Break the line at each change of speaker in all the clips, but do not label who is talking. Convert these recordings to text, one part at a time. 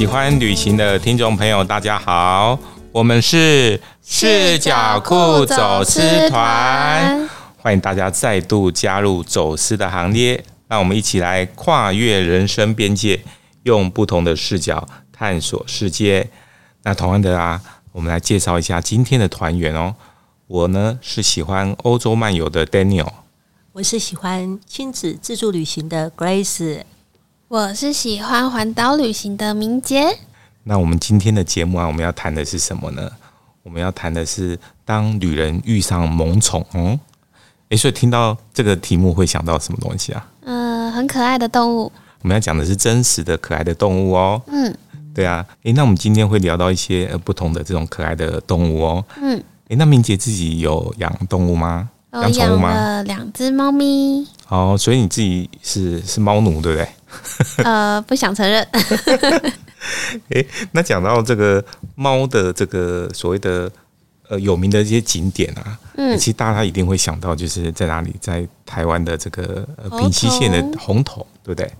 喜欢旅行的听众朋友，大家好，我们是视角酷走私团，欢迎大家再度加入走私的行列。让我们一起来跨越人生边界，用不同的视角探索世界。那同样的啊，我们来介绍一下今天的团员哦。我呢是喜欢欧洲漫游的 Daniel，
我是喜欢亲子自助旅行的 Grace。
我是喜欢环岛旅行的明杰。
那我们今天的节目啊，我们要谈的是什么呢？我们要谈的是当旅人遇上萌宠。嗯，诶，所以听到这个题目会想到什么东西啊？
嗯、呃，很可爱的动物。
我们要讲的是真实的可爱的动物哦。
嗯，
对啊。诶，那我们今天会聊到一些呃不同的这种可爱的动物哦。
嗯，
诶，那明杰自己有养动物吗？
养宠物吗？养了两只猫咪。
哦，所以你自己是是猫奴，对不对？
呃，不想承认。
哎，那讲到这个猫的这个所谓的呃有名的一些景点啊，嗯，其实大家一定会想到就是在哪里，在台湾的这个呃平溪县的红头，对不对？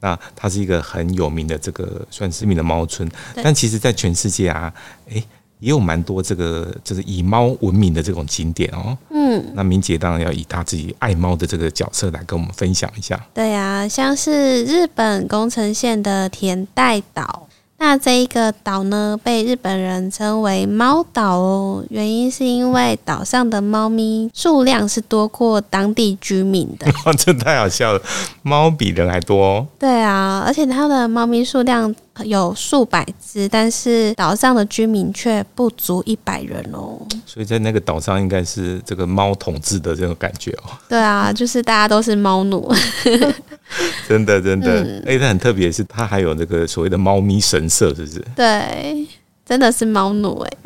那它是一个很有名的这个算知名的猫村，但其实在全世界啊，哎。也有蛮多这个就是以猫闻名的这种景点哦。
嗯，
那明姐当然要以她自己爱猫的这个角色来跟我们分享一下。
对啊，像是日本宫城县的田代岛。那这一个岛呢，被日本人称为猫岛哦，原因是因为岛上的猫咪数量是多过当地居民的。
这太好笑了，猫比人还多哦。
对啊，而且它的猫咪数量有数百只，但是岛上的居民却不足一百人哦。
所以在那个岛上，应该是这个猫统治的这种感觉哦。
对啊，就是大家都是猫奴。
真的，真的，哎、嗯，它很特别，是它还有那个所谓的猫咪神社，是不是？
对，真的是猫奴哎，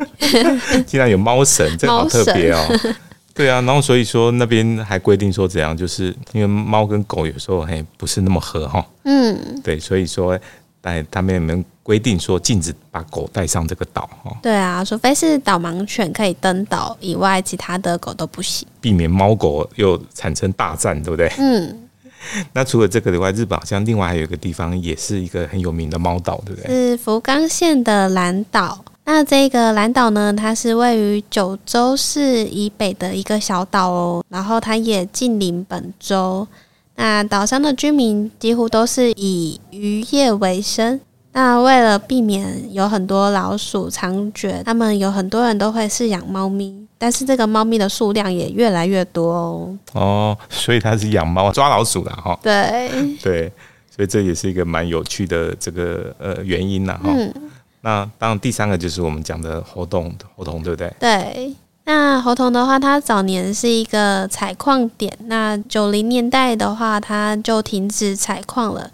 竟然有猫神，这个好特别哦。对啊，然后所以说那边还规定说怎样，就是因为猫跟狗有时候嘿不是那么合哈。
嗯，
对，所以说哎，他们有没有规定说禁止把狗带上这个岛哈？
对啊，除非是导盲犬可以登岛以外，其他的狗都不行，
避免猫狗又产生大战，对不对？
嗯。
那除了这个以外，日本好像另外还有一个地方，也是一个很有名的猫岛，对不对？
是福冈县的蓝岛。那这个蓝岛呢，它是位于九州市以北的一个小岛哦，然后它也近邻本州。那岛上的居民几乎都是以渔业为生。那为了避免有很多老鼠猖獗，他们有很多人都会饲养猫咪。但是这个猫咪的数量也越来越多哦。
哦，所以它是养猫抓老鼠的哈。
对
对，所以这也是一个蛮有趣的这个呃原因呐哈。
嗯。
那当然，第三个就是我们讲的活动，活动对不对？
对。那猴童的话，它早年是一个采矿点。那九零年代的话，它就停止采矿了，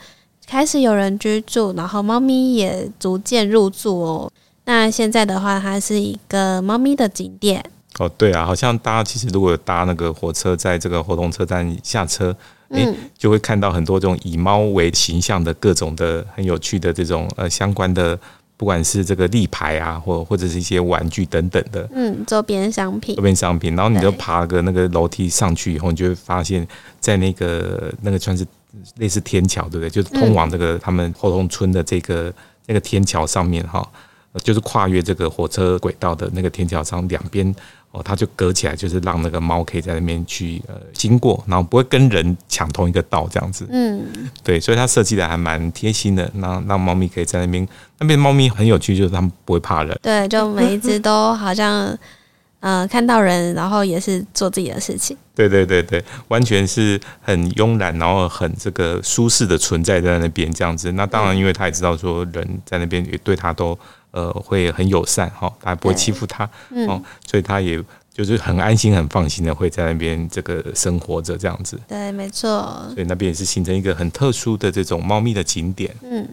开始有人居住，然后猫咪也逐渐入住哦。那现在的话，它是一个猫咪的景点。
哦，对啊，好像大家其实如果搭那个火车，在这个活动车站下车，哎、嗯，就会看到很多这种以猫为形象的各种的很有趣的这种呃相关的，不管是这个立牌啊，或或者是一些玩具等等的，
嗯，周边商品，
周边商品。然后你就爬个那个楼梯上去以后，你就会发现，在那个那个算是类似天桥，对不对？就是通往这个他们后龙村的这个那个天桥上面哈，就是跨越这个火车轨道的那个天桥上两边。哦，它就隔起来，就是让那个猫可以在那边去呃经过，然后不会跟人抢同一个道这样子。
嗯，
对，所以它设计的还蛮贴心的，让让猫咪可以在那边。那边猫咪很有趣，就是它们不会怕人。
对，就每一只都好像呃看到人，然后也是做自己的事情。
对对对对，完全是很慵懒，然后很这个舒适的存在在那边这样子。那当然，因为它也知道说人在那边也对它都。呃，会很友善哈，大家不会欺负他，嗯、哦，所以他也就是很安心、很放心的会在那边这个生活着这样子。
对，没错。
所以那边也是形成一个很特殊的这种猫咪的景点。
嗯，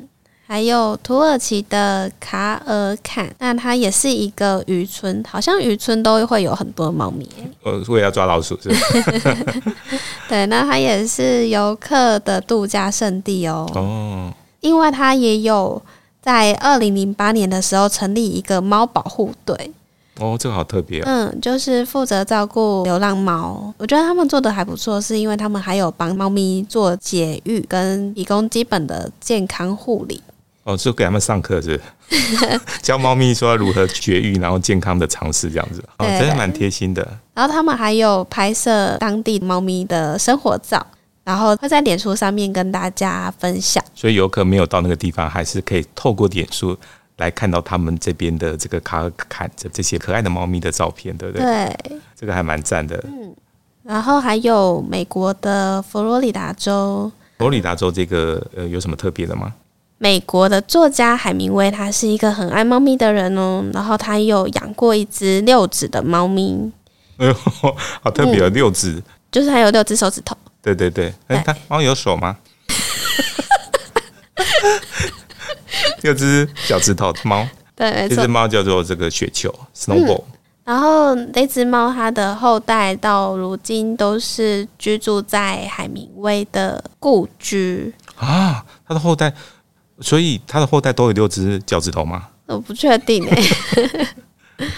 还有土耳其的卡尔坎，那它也是一个渔村，好像渔村都会有很多猫咪。
呃，为了要抓老鼠是吧？
对，那它也是游客的度假胜地哦。
哦，
另外它也有。在二零零八年的时候，成立一个猫保护队。
哦，这个好特别哦。
嗯，就是负责照顾流浪猫。我觉得他们做的还不错，是因为他们还有帮猫咪做节育跟提供基本的健康护理。
哦，就给他们上课是，是 教猫咪说如何绝育，然后健康的尝试这样子，哦，真的蛮贴心的。
然后他们还有拍摄当地猫咪的生活照，然后会在脸书上面跟大家分享。
所以游客没有到那个地方，还是可以透过脸书来看到他们这边的这个卡尔坎的这些可爱的猫咪的照片，对不对？
对，
这个还蛮赞的。
嗯，然后还有美国的佛罗里达州，
佛罗里达州这个呃有什么特别的吗？
美国的作家海明威，他是一个很爱猫咪的人哦。然后他有养过一只六指的猫咪。
哎呦，好特别哦，六指，
就是还有六只手指头。
对对对，哎，它猫有手吗？六只脚趾头的猫。
对，没错。
这只猫叫做这个雪球 （Snowball）。
然后那只猫，它的后代到如今都是居住在海明威的故居
啊。它的后代。所以它的后代都有六只脚趾头吗？
我不确定哎。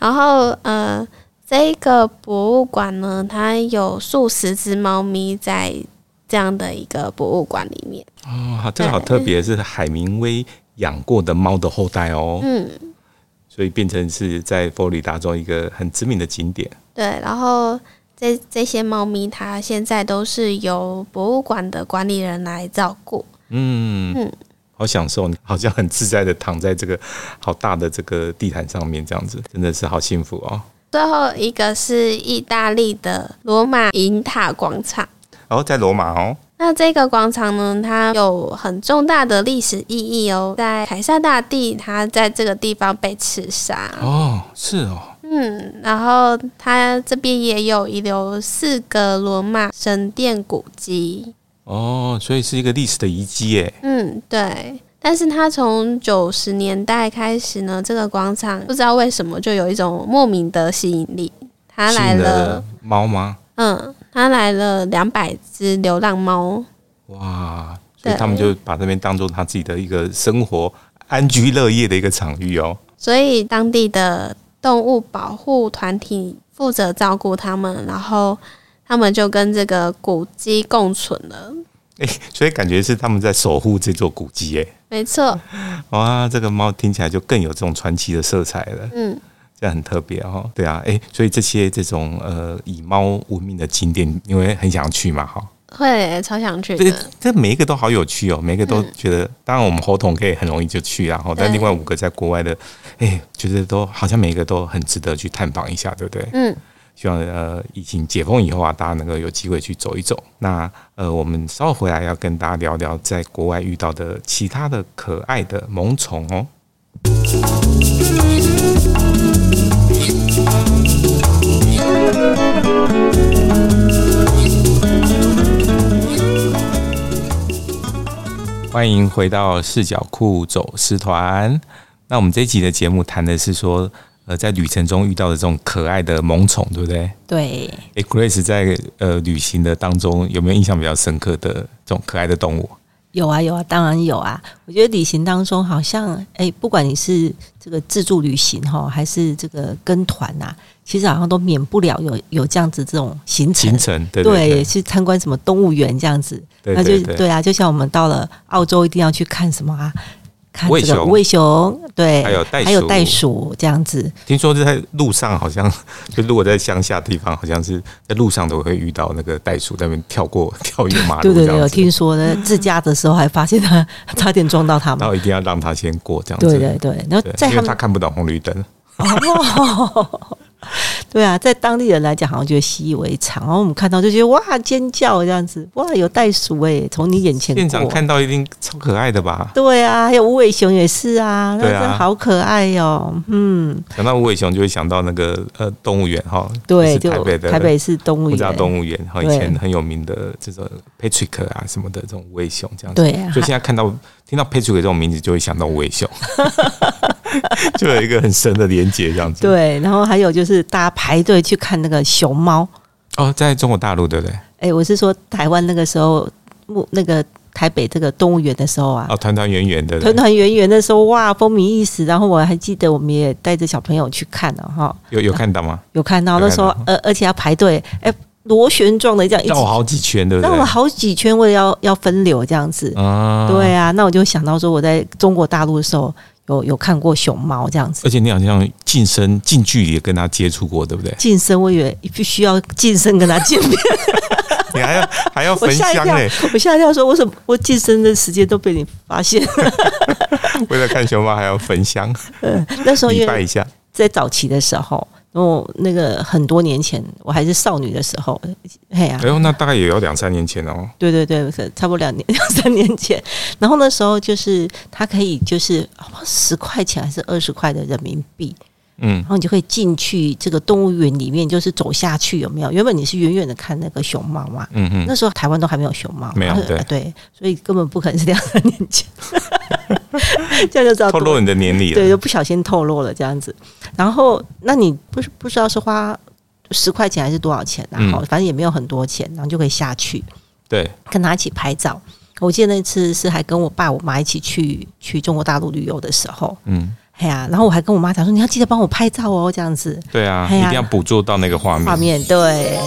然后呃，这个博物馆呢，它有数十只猫咪在这样的一个博物馆里面。
哦，这个好特别，是海明威养过的猫的后代哦。嗯，所以变成是在佛罗里达州一个很知名的景点。
对，然后这这些猫咪，它现在都是由博物馆的管理人来照顾。嗯
嗯。好享受，好像很自在的躺在这个好大的这个地毯上面，这样子真的是好幸福哦。
最后一个是意大利的罗马银塔广场，
哦，在罗马哦。
那这个广场呢，它有很重大的历史意义哦。在凯撒大帝他在这个地方被刺杀
哦，是哦，
嗯，然后它这边也有遗留四个罗马神殿古迹。
哦，所以是一个历史的遗迹耶。
嗯，对。但是它从九十年代开始呢，这个广场不知道为什么就有一种莫名的吸引力。它来了
猫吗？
嗯，它来了两百只流浪猫。
哇！所以他们就把这边当做他自己的一个生活安居乐业的一个场域哦。
所以当地的动物保护团体负责照顾他们，然后。他们就跟这个古迹共存了，
哎、欸，所以感觉是他们在守护这座古迹，哎，
没错。
哇，这个猫听起来就更有这种传奇的色彩了，嗯，这样很特别哦。对啊，哎、欸，所以这些这种呃以猫闻名的景点，因为很想去嘛，哈，
会超想去。
对，这每一个都好有趣哦，每一个都觉得，嗯、当然我们猴硐可以很容易就去，然后但另外五个在国外的，哎、欸，觉得都好像每一个都很值得去探访一下，对不对？嗯。希望呃疫情解封以后啊，大家能够有机会去走一走。那呃，我们稍后回来要跟大家聊聊在国外遇到的其他的可爱的萌宠哦。欢迎回到视角库走私团。那我们这一集的节目谈的是说。呃，在旅程中遇到的这种可爱的萌宠，对不对？
对。
哎，Grace 在呃旅行的当中有没有印象比较深刻的这种可爱的动物？
有啊，有啊，当然有啊。我觉得旅行当中好像，哎，不管你是这个自助旅行哈，还是这个跟团呐，其实好像都免不了有有这样子这种行程。
行程对，对，对，
对，去参观什么动物园这样子，
对对对，
那就对啊，就像我们到了澳洲，一定要去看什么啊？看这个
熊，
无尾熊，对，
还有袋鼠，
还有袋鼠这样子。
听说是在路上，好像 就如果在乡下地方，好像是在路上都会遇到那个袋鼠在那边跳过 跳跃马路。
对对对，有听说呢，自驾的时候还发现它 差点撞到他们，
然后一定要让他先过这样子。
对对对，然后在他
因为他看不懂红绿灯。
哦对啊，在当地人来讲，好像觉得习以为常。然后我们看到就觉得哇，尖叫这样子，哇，有袋鼠哎，从你眼前过。现场
看到一定超可爱的吧？
对啊，还有无尾熊也是啊，对啊，好可爱哦、喔。嗯，
想到无尾熊就会想到那个呃动物园哈，
对，
台北的
台北市动物园，
动物园，哈，以前很有名的这种 Patrick 啊什么的这种无尾熊这样子。
对啊，
所以现在看到听到 Patrick 这种名字，就会想到无尾熊。就有一个很深的连接，这样子。
对，然后还有就是大家排队去看那个熊猫
哦，在中国大陆对不对？
哎，我是说台湾那个时候，那个台北这个动物园的时候啊，
哦，团团圆圆的，
团团圆圆的时候，哇，风靡一时。然后我还记得，我们也带着小朋友去看了哈。
有有看到吗？
有看到，那时候，而而且要排队，哎。螺旋状的这样一
绕好几圈，对不对？
绕了好几圈，为了要要分流这样子。啊，对啊，那我就想到说，我在中国大陆的时候有有看过熊猫这样子，
而且你好像近身近距离跟它接触过，对不对？
近身，我以为必须要近身跟它见面。
你还要还要焚香哎！
我吓一跳，说为什么我近身的时间都被你发现？
为了看熊猫还要焚香。
嗯，那时候
礼拜一下，
在早期的时候。哦，那个很多年前，我还是少女的时候，哎呀、啊，
哎呦，那大概也要两三年前哦。
对对对，差不多两年两三年前。然后那时候就是他可以就是十块钱还是二十块的人民币。嗯，然后你就可以进去这个动物园里面，就是走下去，有没有？原本你是远远的看那个熊猫嘛，嗯嗯，那时候台湾都还没有熊猫，
没有对
对，所以根本不可能是两三年前，这样就知道
透露你的年龄了，
对，就不小心透露了这样子。然后，那你不是不知道是花十块钱还是多少钱，然后反正也没有很多钱，然后就可以下去，
对，
跟他一起拍照。我记得那次是还跟我爸我妈一起去去中国大陆旅游的时候，嗯。哎呀，然后我还跟我妈讲说，你要记得帮我拍照哦，这样子。
对啊，一定要捕捉到那个画面。
画面对。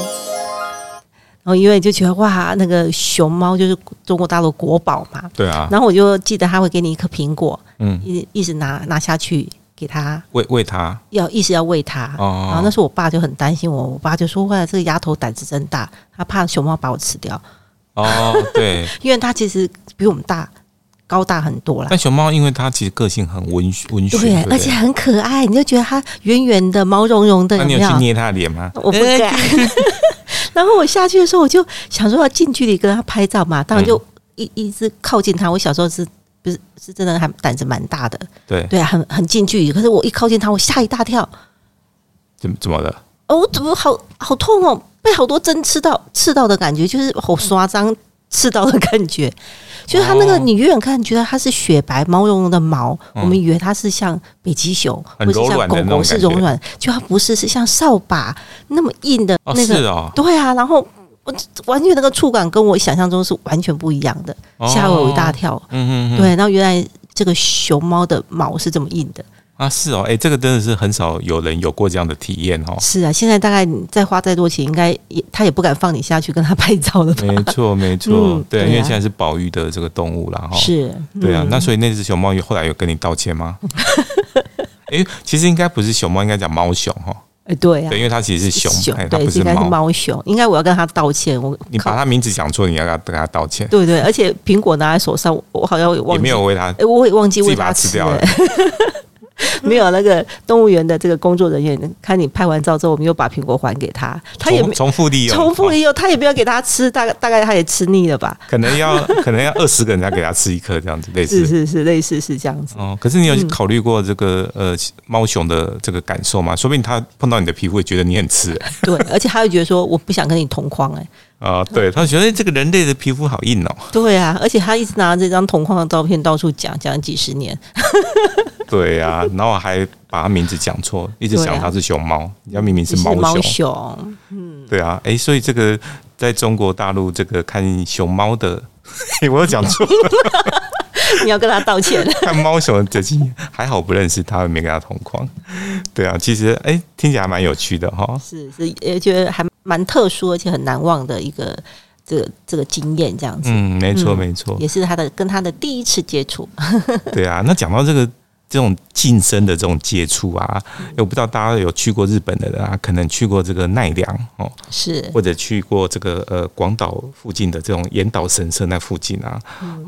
然后因为就觉得哇，那个熊猫就是中国大陆国宝嘛。
对啊。
然后我就记得他会给你一颗苹果，嗯，一一直拿拿下去给他
喂喂它，
要意思要喂它。哦。然后那时候我爸就很担心我，我爸就说：“哇，这个丫头胆子真大，他怕熊猫把我吃掉。”
哦，对。
因为他其实比我们大。高大很多啦，
但熊猫因为它其实个性很温温驯，
对，而且很可爱，你就觉得它圆圆的、毛茸茸的。
那你有去捏它的脸吗？
我不敢。然后我下去的时候，我就想说要近距离跟它拍照嘛，当然就一一直靠近它。我小时候是不是是真的还胆子蛮大的？
对
对啊，很很近距离。可是我一靠近它，我吓一大跳。
怎么怎么了？
哦，我怎么好好痛哦？被好多针刺到，刺到的感觉，就是好刷脏。刺刀的感觉，就是它那个，你远远看觉得它是雪白毛茸茸的毛，我们以为它是像北极熊或者像狗狗是柔软，就它不是，是像扫把那么硬的那个。对啊，然后我完全那个触感跟我想象中是完全不一样的，吓我一大跳。嗯嗯，对，然后原来这个熊猫的毛是这么硬的。
啊，是哦，哎，这个真的是很少有人有过这样的体验哦。
是啊，现在大概你再花再多钱，应该也他也不敢放你下去跟他拍照了吧？
没错，没 错，嗯、对，因为现在是保育的这个动物了哈。
是，
对啊，那所以那只熊猫后来有跟你道歉吗？哎，其实应该不是熊猫，应该讲猫熊哈。
哎，对啊，
对，因为它其实是熊，
熊
它不是
应该是猫熊，应该我要跟他道歉。我
你把他名字讲错，你要跟他道歉。
对对，而且苹果拿在手上，我好像忘记
也没有喂他，
哎，我也忘记喂他
吃掉了。
没有那个动物园的这个工作人员，看你拍完照之后，我们又把苹果还给他，他也
重复利用，
重复利用，他也不要给他吃，大概大概他也吃腻了吧？
可能要 可能要二十个人才给他吃一颗这样子，类似
是是是类似是这样子。
哦，可是你有考虑过这个呃猫熊的这个感受吗？说不定他碰到你的皮肤会觉得你很刺，
对，而且他会觉得说我不想跟你同框哎。
啊，对，他觉得这个人类的皮肤好硬哦。
对啊，而且他一直拿这张同框的照片到处讲，讲了几十年。
对啊，然后还把他名字讲错，一直想他是熊猫，人家明明是猫熊。
猫熊，嗯，
对啊，哎，所以这个在中国大陆这个看熊猫的，我又讲错了，
你要跟他道歉。
看猫熊的这还好不认识他，没跟他同框。对啊，其实哎，听起来还蛮有趣的哈。
是是，也觉得还。蛮特殊而且很难忘的一个这个这个经验，这样子。
嗯，没错没错，
也是他的跟他的第一次接触。
对啊，那讲到这个这种近身的这种接触啊，我不知道大家有去过日本的人啊，可能去过这个奈良哦，
是。
或者去过这个呃广岛附近的这种岩岛神社那附近啊，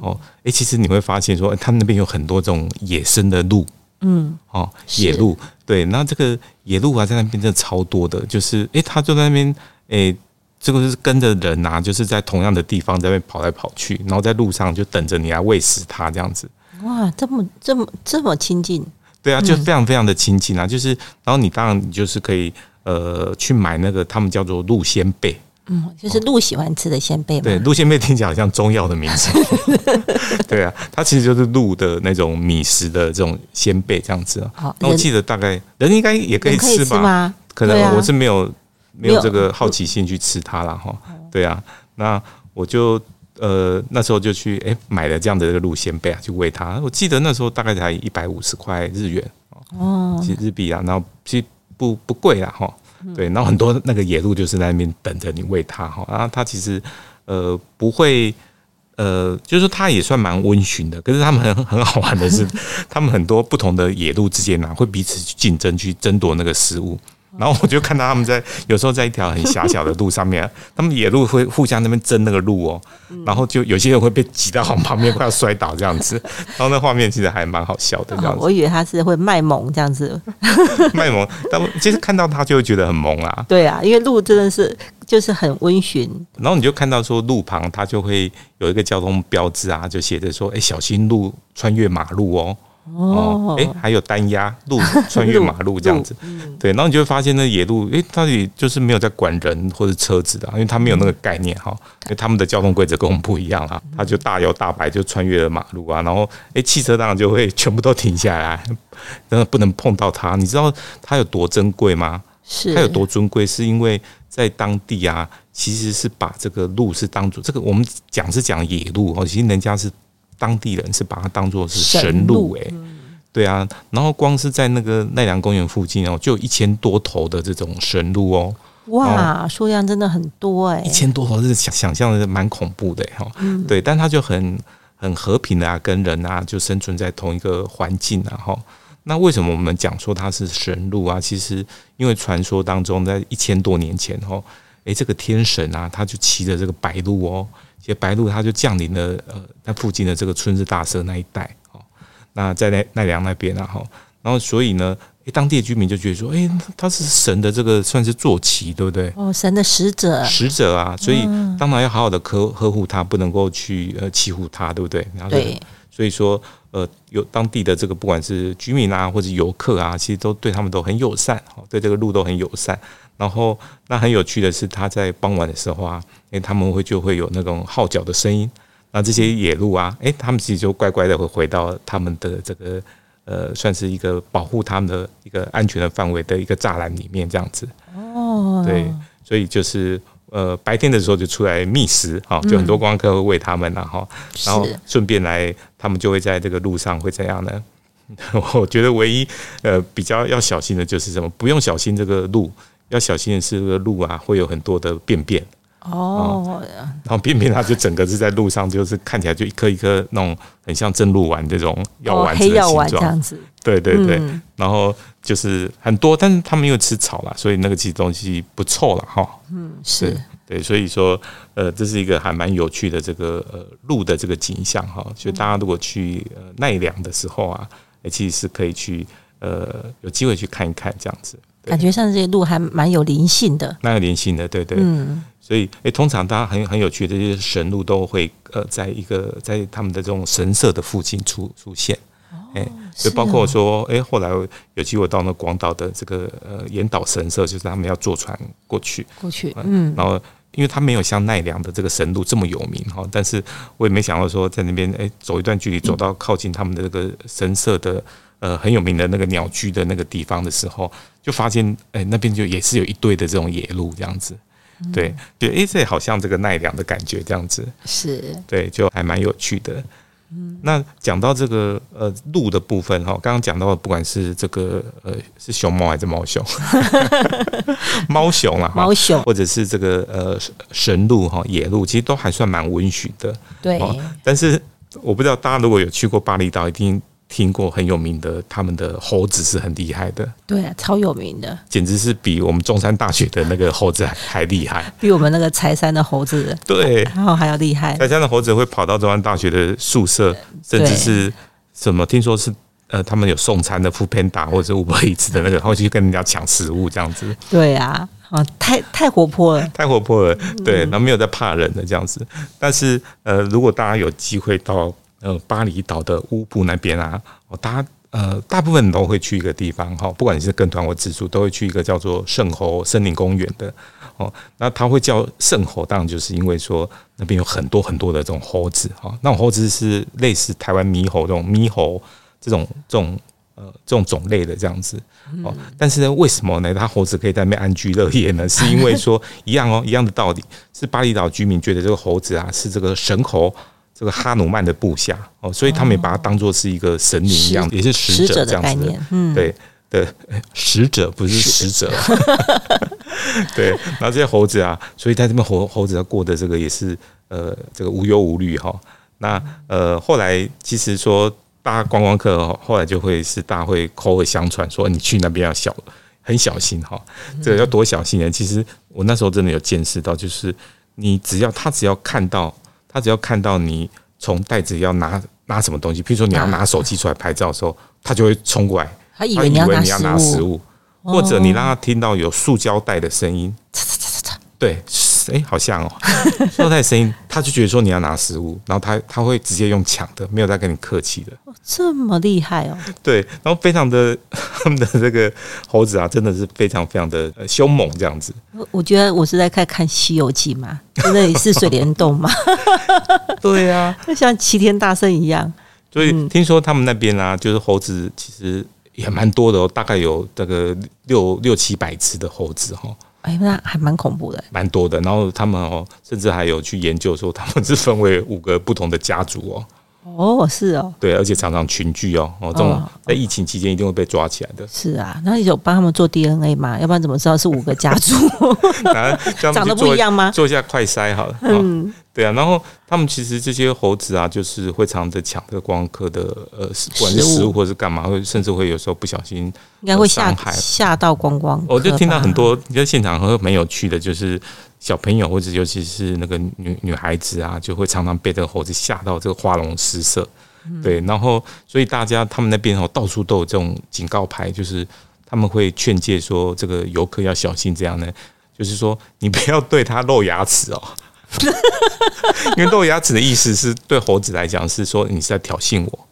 哦，哎，其实你会发现说，他们那边有很多这种野生的鹿，嗯，哦，野鹿。对，那这个野鹿啊，在那边真的超多的，就是诶，他就在那边，诶，这个是跟着人呐、啊，就是在同样的地方在那边跑来跑去，然后在路上就等着你来喂食它这样子。
哇，这么这么这么亲近？
对啊，就非常非常的亲近啊，嗯、就是，然后你当然你就是可以呃去买那个他们叫做鹿仙贝。
嗯，就是鹿喜欢吃的仙贝嘛。
对，鹿仙贝听起来好像中药的名字。对啊，它其实就是鹿的那种米食的这种仙贝这样子啊。好，那我记得大概人应该也可以吃吧？可能我是没有没有这个好奇心去吃它了哈。对啊，那我就呃那时候就去哎买了这样的这个鹿仙贝啊，去喂它。我记得那时候大概才一百五十块日元哦，其实日币啊，然后其实不不贵啦哈。对，然后很多那个野鹿就是在那边等着你喂它哈，然后它其实呃不会呃，就是说它也算蛮温驯的，可是它们很很好玩的是，它们很多不同的野鹿之间呢、啊、会彼此去竞争去争夺那个食物。然后我就看到他们在有时候在一条很狭小的路上面，他们野鹿会互相那边争那个路哦，然后就有些人会被挤到旁边快要摔倒这样子，然后那画面其实还蛮好笑的这样子。
我以为他是会卖萌这样子，
卖萌，但其实看到他就会觉得很萌啊。
对啊，因为鹿真的是就是很温驯。
然后你就看到说路旁它就会有一个交通标志啊，就写着说：“哎，小心路穿越马路哦。”哦，哎，还有单压路 穿越马路这样子，对，然后你就会发现那野路，哎，到底就是没有在管人或者车子的，因为它没有那个概念哈，因为他们的交通规则跟我们不一样啊，他就大摇大摆就穿越了马路啊，然后哎，汽车当然就会全部都停下来，然后不能碰到它。你知道它有多珍贵吗？
是，
它有多尊贵？是因为在当地啊，其实是把这个路是当做这个我们讲是讲野路哦，其实人家是。当地人是把它当做是神鹿哎，对啊，然后光是在那个奈良公园附近哦，就有一千多头的这种神鹿哦，
哇，数量真的很多哎，
一千多头是想想象的蛮恐怖的哈，对，但它就很很和平的啊，跟人啊就生存在同一个环境啊哈。那为什么我们讲说它是神鹿啊？其实因为传说当中，在一千多年前哦，诶，这个天神啊，他就骑着这个白鹿哦。其实白鹿它就降临了，呃，那附近的这个春日大社那一带，哦，那在奈奈良那边啊，哈，然后所以呢，诶，当地的居民就觉得说，诶，他是神的这个算是坐骑，对不对？
哦，神的使者，
使者啊，所以当然要好好的呵呵护他，不能够去呃欺负他，对不对？然后对，所以说，呃，有当地的这个不管是居民啊，或者游客啊，其实都对他们都很友善，哦，对这个鹿都很友善。然后，那很有趣的是，它在傍晚的时候啊，诶，他们会就会有那种号角的声音。那这些野鹿啊，诶，他们其实就乖乖的会回到他们的这个呃，算是一个保护他们的一个安全的范围的一个栅栏里面这样子。哦，对，所以就是呃，白天的时候就出来觅食哈，就很多观光客会喂他们，然后然后顺便来，他们就会在这个路上会怎样呢？我觉得唯一呃比较要小心的就是什么？不用小心这个鹿。要小心的是，这个鹿啊会有很多的便便哦，然后便便它就整个是在路上，就是看起来就一颗一颗那种很像真鹿丸这种药丸子的形状，这样子。对对对，然后就是很多，但是他们又吃草啦，所以那个其实东西不臭了哈。嗯，是对，所以说呃，这是一个还蛮有趣的这个呃鹿的这个景象哈。所以大家如果去呃奈良的时候啊，其实是可以去呃有机会去看一看这样子。
感觉上这些鹿还蛮有灵性的，
蛮有灵性的，对对。嗯，所以诶、欸，通常大家很很有趣的这些神鹿都会呃，在一个在他们的这种神社的附近出出现，哎、哦，就、欸、包括说，哎、欸，后来有机会到那广岛的这个呃岩岛神社，就是他们要坐船过去，
过去，嗯，
然后因为他没有像奈良的这个神鹿这么有名哈，但是我也没想到说在那边哎、欸、走一段距离走到靠近他们的这个神社的。呃，很有名的那个鸟居的那个地方的时候，就发现，哎、欸，那边就也是有一堆的这种野鹿这样子，对，对，哎，这好像这个奈良的感觉这样子，
是，
对，就还蛮有趣的。嗯，那讲到这个呃鹿的部分哈，刚刚讲到的不管是这个呃是熊猫还是猫熊，猫熊啊，
猫熊，
或者是这个呃神鹿哈野鹿，其实都还算蛮温驯的，
对。
但是我不知道大家如果有去过巴厘岛，一定。听过很有名的，他们的猴子是很厉害的，
对啊，超有名的，
简直是比我们中山大学的那个猴子还还厉害，
比我们那个柴山的猴子
对，
然后还要厉害。
柴山的猴子会跑到中山大学的宿舍，甚至是什么？听说是呃，他们有送餐的 foodpanda 或者 Uber Eats 的那个，然后去跟人家抢食物这样子。
对啊，啊，太太活泼了，
太活泼了。对，然后没有在怕人的这样子。但是呃，如果大家有机会到。呃，巴厘岛的乌布那边啊，哦，大家呃，大部分人都会去一个地方哈，不管你是跟团或自助，都会去一个叫做圣猴森林公园的哦。那它会叫圣猴，当然就是因为说那边有很多很多的这种猴子哈，那种猴子是类似台湾猕猴这种猕猴这种这种呃这种种类的这样子哦。但是呢，为什么呢？它猴子可以在那边安居乐业呢？是因为说一样哦，一样的道理，是巴厘岛居民觉得这个猴子啊是这个神猴。这个哈努曼的部下哦，所以他们也把它当做是一个神灵一样，也是使者这样子的，嗯，对的，使者不是使者，对，然后这些猴子啊，所以在这边猴猴子要过的这个也是呃这个无忧无虑哈。那呃后来其实说大家观光客后来就会是大家会口耳相传说你去那边要小很小心哈，这个要多小心呢？其实我那时候真的有见识到，就是你只要他只要看到他只要看到你从袋子要拿拿什么东西，譬如说你要拿手机出来拍照的时候，他就会冲过来，
他以为你要拿
食物。或者你让他听到有塑胶袋的声音，对，哎、欸，好像哦，说他的声音，他就觉得说你要拿食物，然后他他会直接用抢的，没有再跟你客气的，
这么厉害哦。
对，然后非常的 他们的这个猴子啊，真的是非常非常的凶猛这样子。
我我觉得我是在看看《西游记》嘛，那里是水帘洞嘛，
对呀、啊，
就像齐天大圣一样。
所以听说他们那边啊，就是猴子其实。也蛮多的哦，大概有这个六六七百只的猴子哈。
哎，那还蛮恐怖的，
蛮多的。然后他们哦，甚至还有去研究说，他们是分为五个不同的家族哦。
哦，是哦，
对，而且常常群聚哦，哦，这种在疫情期间一定会被抓起来的。
是啊，那你有帮他们做 DNA 吗？要不然怎么知道是五个家族？长得不一样吗？
做一下快筛好了。嗯，对啊。然后他们其实这些猴子啊，就是会常常在抢这个光客的呃，不管是食物或是干嘛，会甚至会有时候不小心
应该会吓吓到光光。
我就听到很多你在现场很没有趣的，就是。小朋友或者尤其是那个女女孩子啊，就会常常被这个猴子吓到，这个花容失色。对，然后所以大家他们那边哦，到处都有这种警告牌，就是他们会劝诫说，这个游客要小心。这样呢，就是说你不要对它露牙齿哦，因为露牙齿的意思是对猴子来讲是说你是在挑衅我。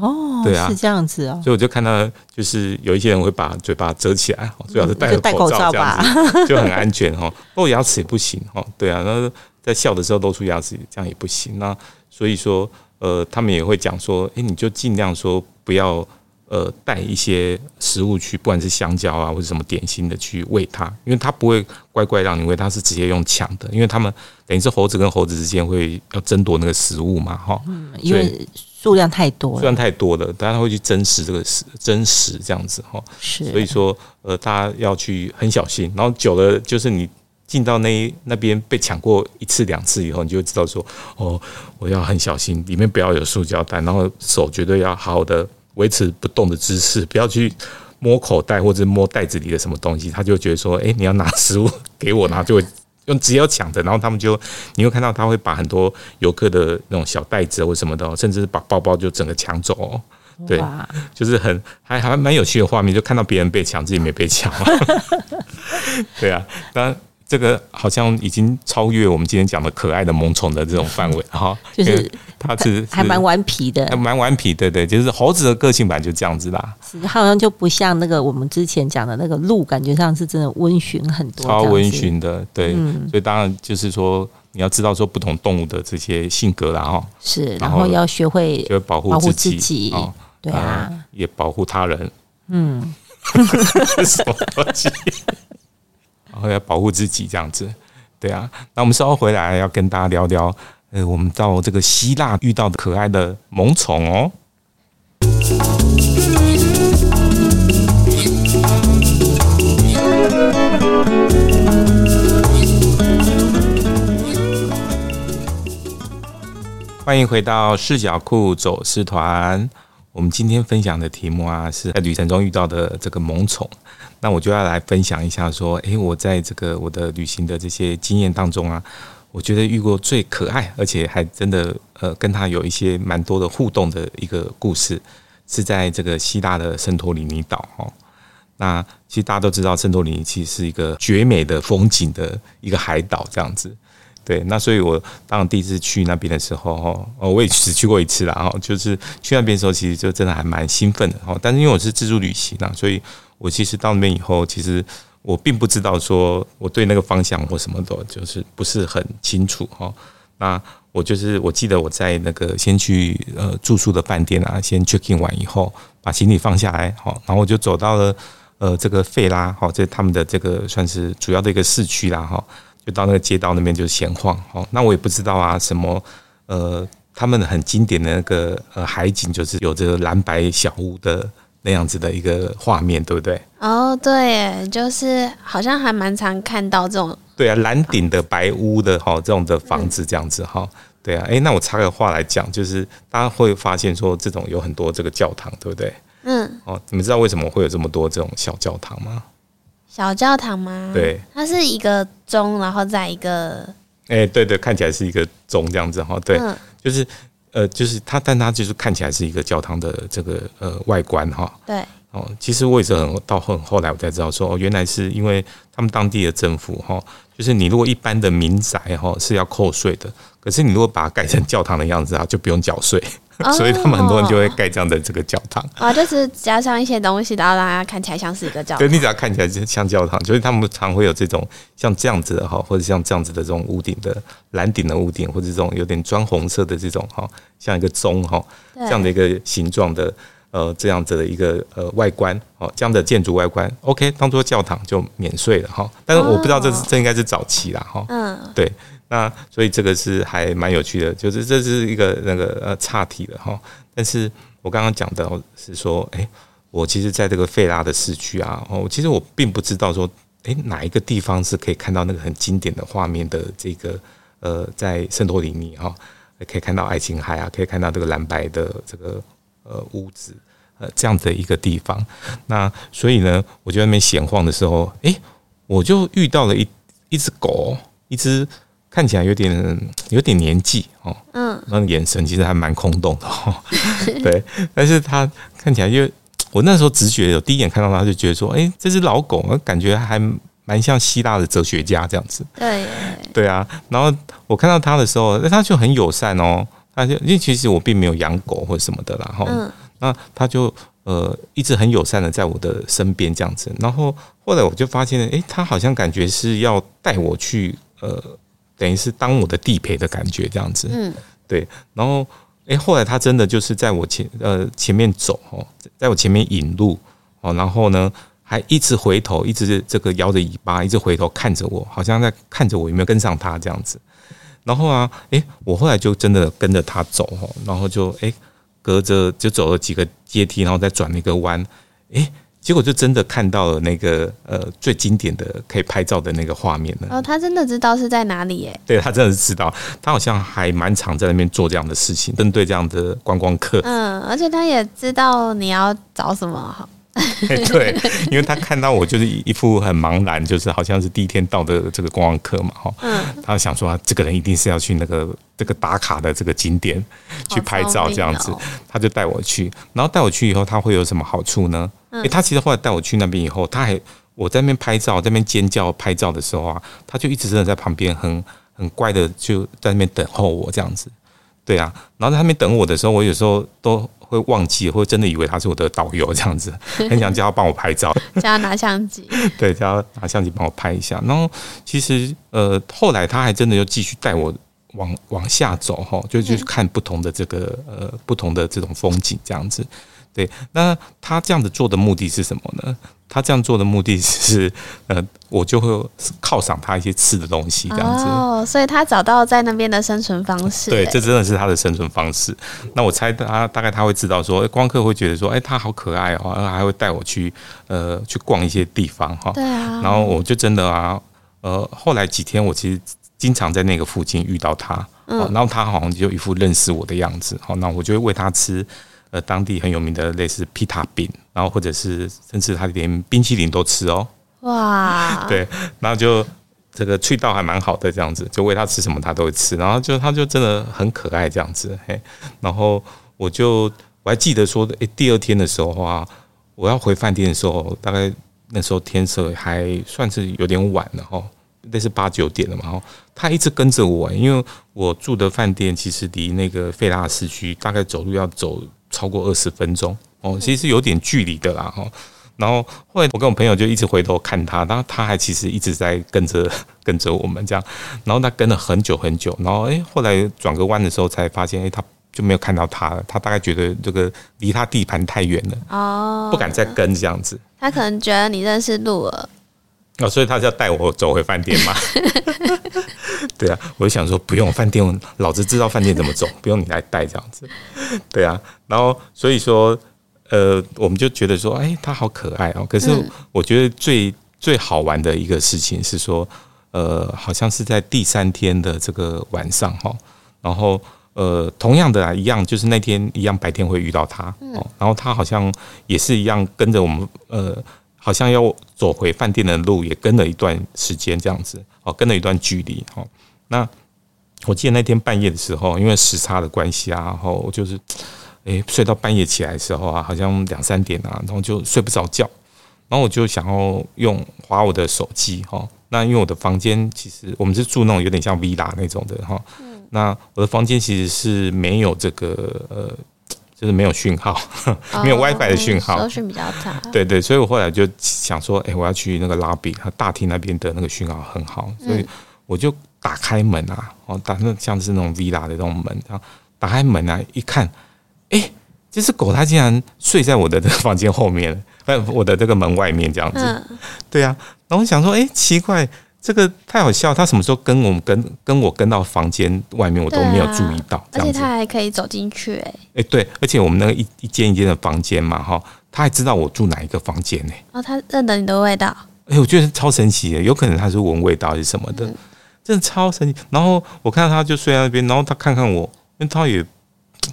哦，对啊，是这样子哦。
所以我就看到，就是有一些人会把嘴巴遮起来，最好是戴个口罩这样子，就很安全哈。露牙齿也不行哈，对啊，那在笑的时候露出牙齿，这样也不行。那所以说，呃，他们也会讲说，哎，你就尽量说不要呃带一些食物去，不管是香蕉啊或者什么点心的去喂它，因为它不会乖乖让你喂，它是直接用抢的，因为他们等于是猴子跟猴子之间会要争夺那个食物嘛，哈，嗯，因为。
数量太多了，数
量太多了，大家会去争食这个食争食这样子哈。是，所以说呃，大家要去很小心。然后久了，就是你进到那那边被抢过一次两次以后，你就会知道说哦，我要很小心，里面不要有塑胶袋，然后手绝对要好好的维持不动的姿势，不要去摸口袋或者摸袋子里的什么东西。他就觉得说，哎，你要拿食物 给我，然后就会。用只有抢的，然后他们就，你会看到他会把很多游客的那种小袋子或什么的，甚至是把包包就整个抢走哦。对，就是很还还蛮有趣的画面，就看到别人被抢，自己没被抢。对啊，那。这个好像已经超越我们今天讲的可爱的萌宠的这种范围哈，
就是它是还蛮顽皮的，
还蛮顽皮，对对，就是猴子的个性版就这样子啦。
是，它好像就不像那个我们之前讲的那个鹿，感觉上是真的温驯很多，
超温驯的，对。嗯、所以当然就是说，你要知道说不同动物的这些性格啦哈。
是，然后要学会
就保护自己，
哦，对啊，
也保护他人。
嗯，
什么东西？然后要保护自己，这样子，对啊。那我们稍后回来要跟大家聊聊，呃，我们到这个希腊遇到的可爱的萌宠哦。欢迎回到视角库走私团。我们今天分享的题目啊，是在旅程中遇到的这个萌宠。那我就要来分享一下，说，诶，我在这个我的旅行的这些经验当中啊，我觉得遇过最可爱，而且还真的呃，跟他有一些蛮多的互动的一个故事，是在这个希腊的圣托里尼岛哦。那其实大家都知道，圣托里尼其实是一个绝美的风景的一个海岛，这样子。对，那所以我当第一次去那边的时候，哦，我也只去过一次啦，哦，就是去那边的时候，其实就真的还蛮兴奋的，哦。但是因为我是自助旅行啊，所以。我其实到那边以后，其实我并不知道说我对那个方向或什么的，就是不是很清楚哈。那我就是我记得我在那个先去呃住宿的饭店啊，先 check in 完以后，把行李放下来，好，然后我就走到了呃这个费拉，好，这他们的这个算是主要的一个市区啦，哈，就到那个街道那边就闲晃，好，那我也不知道啊什么呃他们很经典的那个呃海景，就是有着蓝白小屋的。那样子的一个画面，对不对？
哦，对，就是好像还蛮常看到这种。
对啊，蓝顶的白屋的哈，这种的房子这样子哈。对啊，哎，那我插个话来讲，就是大家会发现说，这种有很多这个教堂，对不对？
嗯。
哦，你们知道为什么会有这么多这种小教堂吗？
小教堂吗？
对，
它是一个钟，然后再一个。
哎，对对，看起来是一个钟这样子哈。对，
嗯、
就是呃，就是它，但它就是看起来是一个教堂的这个呃外观哈。
对。
哦，其实我也是很到很后来我才知道说，哦，原来是因为他们当地的政府哈，就是你如果一般的民宅哈是要扣税的，可是你如果把它改成教堂的样子啊，就不用缴税。所以他们很多人就会盖这样的这个教堂
啊，就是加上一些东西，然后让它看起来像是一个教堂。
对，你只要看起来就像教堂，所以他们常会有这种像这样子的哈，或者像这样子的这种屋顶的蓝顶的屋顶，或者这种有点砖红色的这种哈，像一个钟哈这样的一个形状的呃这样子的一个呃外观哦，这样的建筑外观，OK，当做教堂就免税了哈。但是我不知道这是这应该是早期啦哈。嗯，对。那所以这个是还蛮有趣的，就是这是一个那个呃岔题了哈。但是我刚刚讲的是说，哎，我其实在这个费拉的市区啊，哦，其实我并不知道说，哎，哪一个地方是可以看到那个很经典的画面的这个呃，在圣托里尼哈，可以看到爱琴海啊，可以看到这个蓝白的这个呃屋子呃这样的一个地方。那所以呢，我就在那边闲晃的时候，哎，我就遇到了一一只狗，一只。看起来有点有点年纪哦，嗯，那眼神其实还蛮空洞的哦，对，但是他看起来就我那时候直觉有第一眼看到他就觉得说，哎，这只老狗，感觉还蛮像希腊的哲学家这样子，
对，
对啊，然后我看到他的时候，那他就很友善哦，他就因为其实我并没有养狗或者什么的啦，哈，嗯，那他就呃一直很友善的在我的身边这样子，然后后来我就发现，哎，他好像感觉是要带我去呃。等于是当我的地陪的感觉这样子，嗯，对。然后，哎，后来他真的就是在我前呃前面走哦，在我前面引路哦，然后呢还一直回头，一直这个摇着尾巴，一直回头看着我，好像在看着我有没有跟上他这样子。然后啊，哎，我后来就真的跟着他走哦，然后就哎隔着就走了几个阶梯，然后再转了一个弯，哎。结果就真的看到了那个呃最经典的可以拍照的那个画面了。
哦，他真的知道是在哪里耶？
对，他真的是知道，他好像还蛮常在那边做这样的事情，针对这样的观光客。
嗯，而且他也知道你要找什么哈。
对，因为他看到我就是一副很茫然，就是好像是第一天到的这个观光客嘛哈。嗯。他想说，这个人一定是要去那个这个打卡的这个景点去拍照这样子，他就带我去。然后带我去以后，他会有什么好处呢？诶，他其实后来带我去那边以后，他还我在那边拍照，在那边尖叫拍照的时候啊，他就一直真的在旁边很很乖的就在那边等候我这样子，对啊，然后在那边等我的时候，我有时候都会忘记，或真的以为他是我的导游这样子，很想叫他帮我拍照，
叫他拿相机，
对，叫他拿相机帮我拍一下。然后其实呃后来他还真的又继续带我往往下走哈，就就去看不同的这个呃不同的这种风景这样子。对，那他这样子做的目的是什么呢？他这样做的目的是，呃，我就会犒赏他一些吃的东西，这样子。
哦，所以他找到在那边的生存方式。
对，这真的是他的生存方式。那我猜他大概他会知道说，光客会觉得说，哎，他好可爱哦，还会带我去呃去逛一些地方哈。
对啊。
然后我就真的啊，呃，后来几天我其实经常在那个附近遇到他，嗯，然后他好像就一副认识我的样子，好，那我就会喂他吃。呃，当地很有名的类似皮塔饼，然后或者是甚至他连冰淇淋都吃哦。
哇，
对，然后就这个趣道还蛮好的这样子，就喂他吃什么他都会吃，然后就他就真的很可爱这样子，嘿，然后我就我还记得说，诶，第二天的时候啊，我要回饭店的时候，大概那时候天色还算是有点晚了哈。类似八九点了嘛，哈，他一直跟着我，因为我住的饭店其实离那个费拉市区大概走路要走超过二十分钟哦，其实是有点距离的啦，哈。然后后来我跟我朋友就一直回头看他，然后他还其实一直在跟着 跟着我们这样，然后他跟了很久很久，然后诶，后来转个弯的时候才发现，诶，他就没有看到他了，他大概觉得这个离他地盘太远了，哦，不敢再跟这样子。
他可能觉得你认识路了。
哦，所以他是要带我走回饭店吗？对啊，我就想说不用饭店，老子知道饭店怎么走，不用你来带这样子。对啊，然后所以说，呃，我们就觉得说，哎，他好可爱哦。可是我觉得最最好玩的一个事情是说，呃，好像是在第三天的这个晚上哈，然后呃，同样的啊，一样就是那天一样白天会遇到他哦，然后他好像也是一样跟着我们呃。好像要走回饭店的路，也跟了一段时间这样子哦，跟了一段距离哦。那我记得那天半夜的时候，因为时差的关系啊，然后我就是诶睡到半夜起来的时候啊，好像两三点啊，然后就睡不着觉，然后我就想要用划我的手机哈。那因为我的房间其实我们是住那种有点像 villa 那种的哈，那我的房间其实是没有这个呃。就是没有讯号，没有 WiFi 的讯号，
收讯比较差。
对对，所以我后来就想说，哎，我要去那个 lobby 和大厅那边的那个讯号很好，所以我就打开门啊，哦，打那像是那种 villa 的那种门，然后打开门啊，一看，哎，这只狗它竟然睡在我的这个房间后面，哎，我的这个门外面这样子，对啊，然后我想说，哎，奇怪。这个太好笑，他什么时候跟我们跟跟我跟到房间外面，我都没有注意到。
而且他还可以走进去，哎，
哎，对，而且我们那个一一间一间的房间嘛，哈，他还知道我住哪一个房间呢？
哦，他认得你的味道。
哎，我觉得超神奇的，有可能他是闻味道还是什么的，真的超神奇。然后我看到他就睡在那边，然后他看看我，因为他也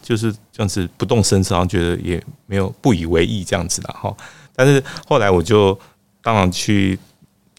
就是这样子不动声色，然后觉得也没有不以为意这样子的哈。但是后来我就当然去。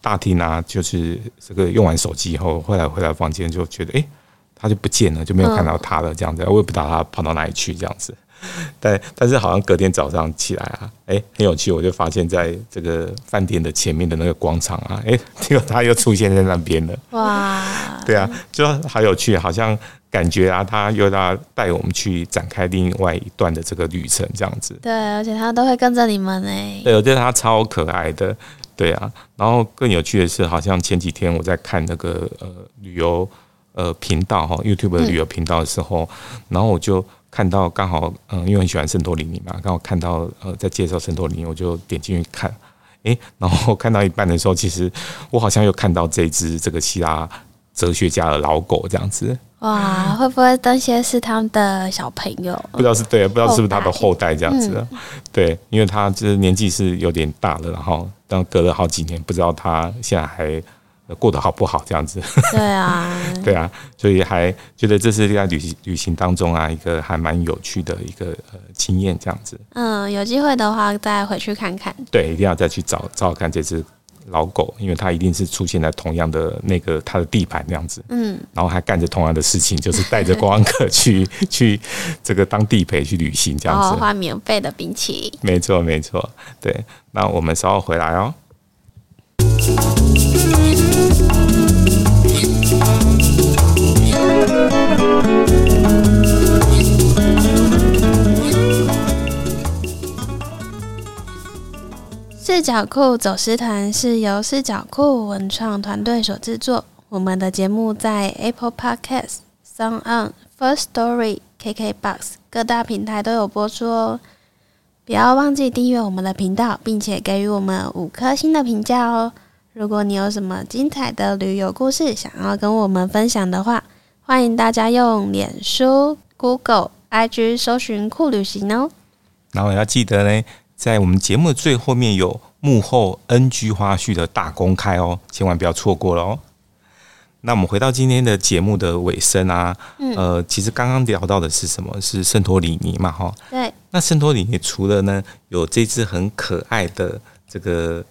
大厅啊，就是这个用完手机以后，后来回来房间就觉得，哎，他就不见了，就没有看到他了，这样子，我也不知道他跑到哪里去，这样子。但但是好像隔天早上起来啊，哎，很有趣，我就发现在这个饭店的前面的那个广场啊，哎，结果他又出现在那边了。哇！对啊，就好有趣，好像感觉啊，他又要带我们去展开另外一段的这个旅程，这样子。
对，而且他都会跟着你们哎。
对，我觉得他超可爱的。对啊，然后更有趣的是，好像前几天我在看那个呃旅游呃频道哈，YouTube 的旅游频道的时候，嗯、然后我就看到刚好嗯，因为很喜欢圣托里尼嘛，刚好看到呃在介绍圣托里尼，我就点进去看，诶，然后看到一半的时候，其实我好像又看到这只这个希腊哲学家的老狗这样子。
哇，会不会那些是他们的小朋友？
不知道是对，不知道是不是他的后代这样子的。嗯、对，因为他就是年纪是有点大了，然后但隔了好几年，不知道他现在还过得好不好这样子。
对啊，
对啊，所以还觉得这是在旅行旅行当中啊，一个还蛮有趣的一个呃经验这样子。
嗯，有机会的话再回去看看。
对，一定要再去找找看这只。老狗，因为它一定是出现在同样的那个它的地盘那样子，嗯，然后还干着同样的事情，就是带着观光客去 去这个当地陪去旅行这样子，
换免费的冰淇淋，
没错没错，对，那我们稍后回来哦。
视角酷走私团是由视角酷文创团队所制作。我们的节目在 Apple Podcast、SoundOn、First Story、KKBox 各大平台都有播出哦。不要忘记订阅我们的频道，并且给予我们五颗星的评价哦。如果你有什么精彩的旅游故事想要跟我们分享的话，欢迎大家用脸书、Google、IG 搜寻酷旅行哦。
然后要记得呢。在我们节目的最后面有幕后 NG 花絮的大公开哦，千万不要错过了哦。那我们回到今天的节目的尾声啊，嗯、呃，其实刚刚聊到的是什么？是圣托里尼嘛，哈。
对。
那圣托里尼除了呢有这只很可爱的这个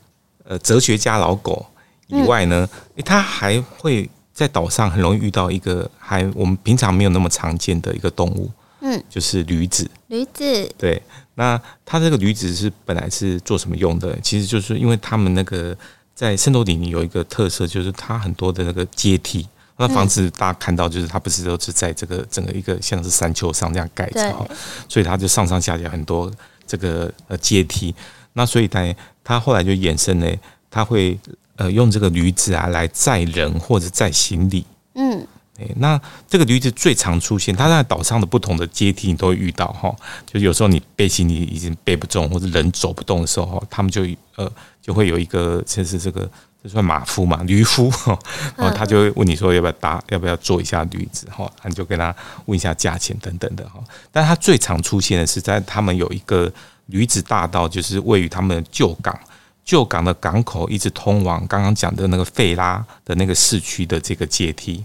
呃哲学家老狗以外呢，嗯、它还会在岛上很容易遇到一个还我们平常没有那么常见的一个动物，嗯，就是驴子。
驴子。
对。那它这个驴子是本来是做什么用的？其实就是因为他们那个在圣托里尼有一个特色，就是它很多的那个阶梯。那房子大家看到，就是它不是都是在这个整个一个像是山丘上这样盖着哈，所以它就上上下下很多这个呃阶梯。那所以它它后来就衍生呢，它会呃用这个驴子啊来载人或者载行李。嗯。那这个驴子最常出现，它在岛上的不同的阶梯你都会遇到哈。就有时候你背行李已经背不重，或者人走不动的时候，他们就呃就会有一个，就是这个这算马夫嘛，驴夫哈，然后他就会问你说要不要搭，要不要坐一下驴子哈，你就跟他问一下价钱等等的哈。但他最常出现的是在他们有一个驴子大道就是位于他们的旧港，旧港的港口一直通往刚刚讲的那个费拉的那个市区的这个阶梯。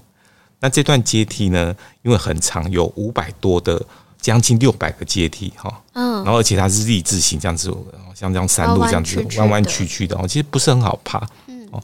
那这段阶梯呢，因为很长，有五百多的，将近六百个阶梯哈。嗯。然后而且它是立字形这样子，像这样山路这样子弯弯曲曲的哦，其实不是很好爬。嗯。哦，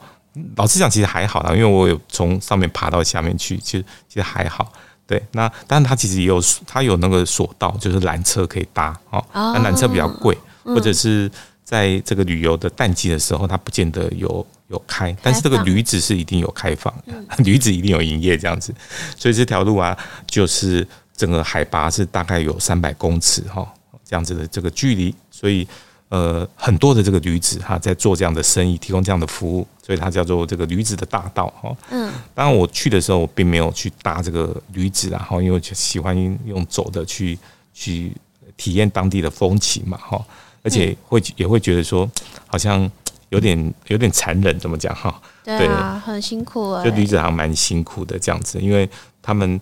老实讲，其实还好啦，因为我有从上面爬到下面去，其实其实还好。对，那但是它其实也有它有那个索道，就是缆车可以搭哦。那缆车比较贵，或者是在这个旅游的淡季的时候，它不见得有有开，但是这个驴子是一定有开放，驴子一定有营业这样子。所以这条路啊，就是整个海拔是大概有三百公尺哈，这样子的这个距离，所以。呃，很多的这个驴子哈，在做这样的生意，提供这样的服务，所以它叫做这个驴子的大道哈。嗯，当然我去的时候，我并没有去搭这个驴子，然后因为喜欢用走的去去体验当地的风情嘛哈，而且会也会觉得说，好像有点有点残忍，怎么讲哈？
对啊，很辛苦啊。
就驴子好像蛮辛苦的这样子，因为他们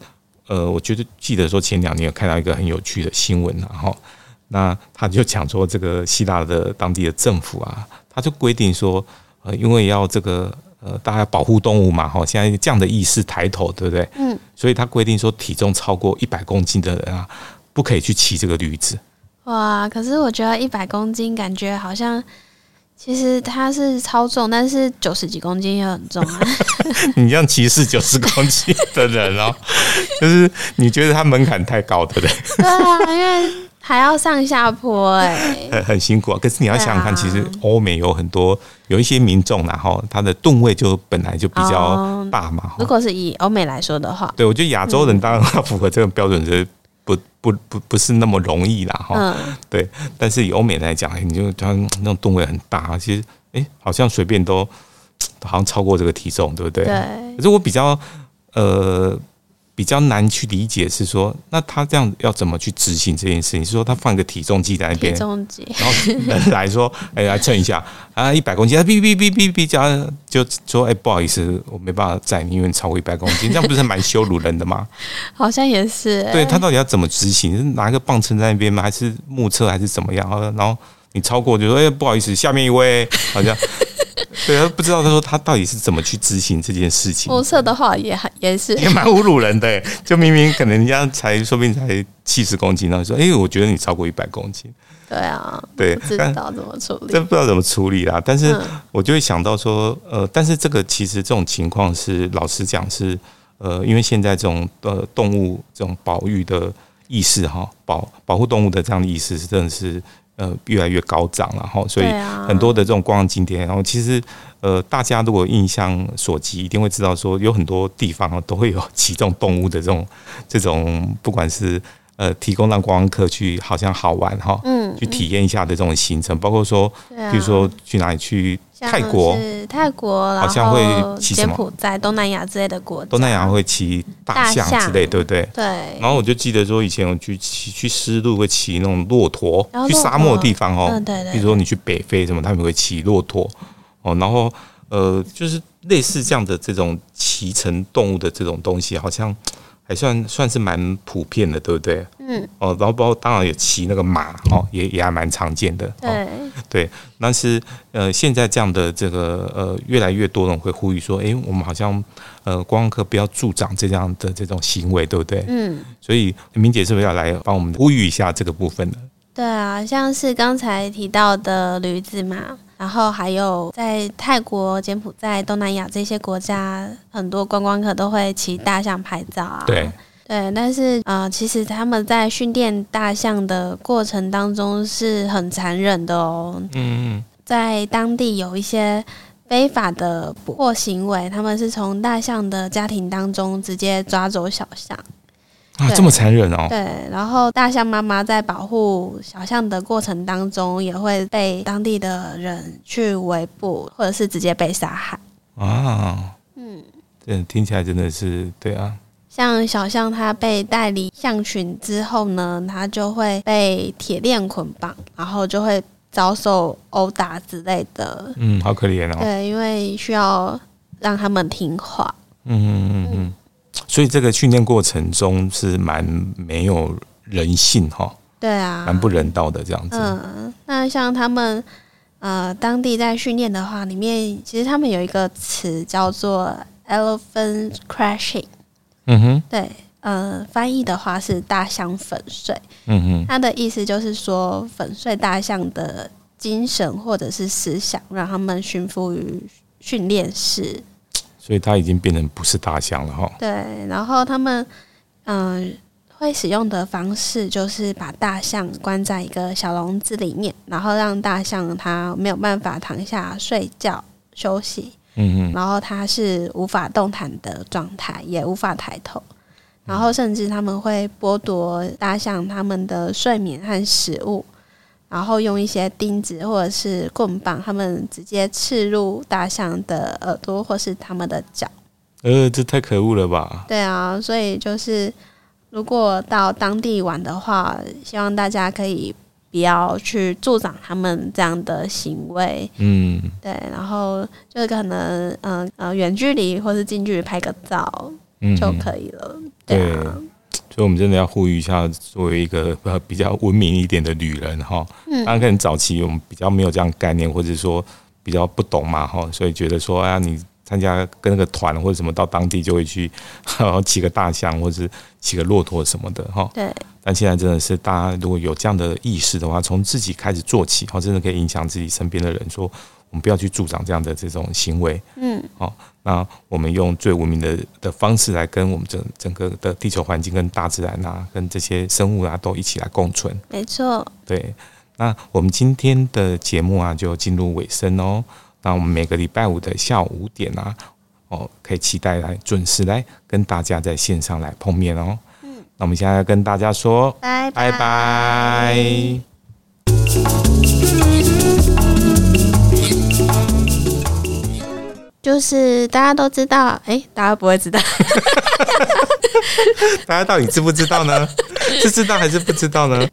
呃，我觉得记得说前两年有看到一个很有趣的新闻，然后。那他就讲说，这个希腊的当地的政府啊，他就规定说，呃，因为要这个呃，大家要保护动物嘛，哈，现在这样的意识抬头，对不对？嗯。所以他规定说，体重超过一百公斤的人啊，不可以去骑这个驴子。
哇，可是我觉得一百公斤感觉好像，其实它是超重，但是九十几公斤也很重啊。
你这样歧视九十公斤的人哦，就是你觉得他门槛太高，对不对？
对啊，因为。还要上下坡哎、欸，
很很辛苦啊。可是你要想想看，其实欧美有很多有一些民众，然后他的吨位就本来就比较大嘛。
如果是以欧美来说的话，
对，我觉得亚洲人当然要符合这个标准是不不不不是那么容易啦哈。嗯，对。但是以欧美来讲，你就他那种吨位很大，其实哎，好像随便都 好像超过这个体重，对不对？
对。
可是我比较呃。比较难去理解是说，那他这样要怎么去执行这件事情？是说他放一个体重计在那边，
体重计，
然后人来说，哎，来称一下啊，一百公斤，哔哔哔哔哔，加就说，哎，不好意思，我没办法载你，因为超过一百公斤，这样不是蛮羞辱人的吗？
好像也是、欸。
对，他到底要怎么执行？是拿一个磅秤在那边吗？还是目测？还是怎么样？然后你超过就说，哎，不好意思，下面一位，好像。对，他不知道他说他到底是怎么去执行这件事情。目
测的话也还也是
也蛮侮辱人的，就明明可能人家才说不定才七十公斤，然后说哎，我觉得你超过一百公斤。
对啊，
对，
不知道怎么处理，
真不知道怎么处理啦。但是我就会想到说，呃，但是这个其实这种情况是老实讲是呃，因为现在这种呃动物这种保育的意识哈，保保护动物的这样的意识是真的是。呃，越来越高涨了哈，所以很多的这种观光景点，然后其实呃，大家如果印象所及，一定会知道说，有很多地方都会有 几种动物的这种这种，不管是。呃，提供让观光客去，好像好玩哈，嗯，去体验一下的这种行程，包括说，比如说去哪里去泰国，
泰国，
好像会骑什么，
柬埔寨、东南亚之类的国家，
东南亚会骑大象之类，对不对？
对。
然后我就记得说，以前我去骑去丝路会骑那种骆驼，去沙漠的地方哦，对对。比如说你去北非什么，他们会骑骆驼哦，然后呃，就是类似这样的这种骑乘动物的这种东西，好像。还算算是蛮普遍的，对不对？嗯。哦，然后包括当然也骑那个马哦，也也还蛮常见的。对对，但是呃，现在这样的这个呃，越来越多人会呼吁说，哎，我们好像呃，观光客不要助长这样的这种行为，对不对？嗯。所以明姐是不是要来帮我们呼吁一下这个部分呢？
对啊，像是刚才提到的驴子嘛。然后还有在泰国、柬埔寨、东南亚这些国家，很多观光客都会骑大象拍照啊。
对
对，但是呃，其实他们在训练大象的过程当中是很残忍的哦。嗯，在当地有一些非法的捕获行为，他们是从大象的家庭当中直接抓走小象。
啊，这么残忍哦！
对，然后大象妈妈在保护小象的过程当中，也会被当地的人去围捕，或者是直接被杀害。啊，嗯，
这听起来真的是对啊。
像小象，它被带离象群之后呢，它就会被铁链捆绑，然后就会遭受殴打之类的。
嗯，好可怜哦。
对，因为需要让他们听话。嗯嗯嗯嗯。
嗯所以这个训练过程中是蛮没有人性哈。
对啊，
蛮不人道的这样子。
嗯，那像他们呃当地在训练的话，里面其实他们有一个词叫做 elephant crashing。
嗯哼，
对，呃，翻译的话是大象粉碎。
嗯哼，
它的意思就是说粉碎大象的精神或者是思想，让他们驯服于训练室。
所以它已经变成不是大象了哈。
对，然后他们嗯、呃、会使用的方式就是把大象关在一个小笼子里面，然后让大象它没有办法躺下睡觉休息。
嗯嗯，
然后它是无法动弹的状态，也无法抬头，然后甚至他们会剥夺大象他们的睡眠和食物，然后用一些钉子或者是棍棒，他们直接刺入大象的耳朵或是他们的脚。
呃，这太可恶了吧？
对啊，所以就是如果到当地玩的话，希望大家可以。不要去助长他们这样的行为，
嗯，
对，然后就是可能，嗯呃，远距离或是近距离拍个照，嗯，就可以了。对，对啊，
所以我们真的要呼吁一下，作为一个呃比较文明一点的女人哈，嗯，当然可能早期我们比较没有这样概念，或者说比较不懂嘛哈，所以觉得说啊你。参加跟那个团或者什么到当地就会去，骑个大象或者是骑个骆驼什么的哈。
对。
但现在真的是大家如果有这样的意识的话，从自己开始做起，哈，真的可以影响自己身边的人，说我们不要去助长这样的这种行为。
嗯。
好，那我们用最文明的的方式来跟我们整整个的地球环境、跟大自然啊、跟这些生物啊都一起来共存。
没错。
对。那我们今天的节目啊，就进入尾声哦。那我们每个礼拜五的下午五点啊，哦，可以期待来准时来跟大家在线上来碰面哦。嗯，那我们现在要跟大家说，
拜
拜拜。
就是大家都知道，哎、大家不会知道，
大家到底知不知道呢？是知道还是不知道呢？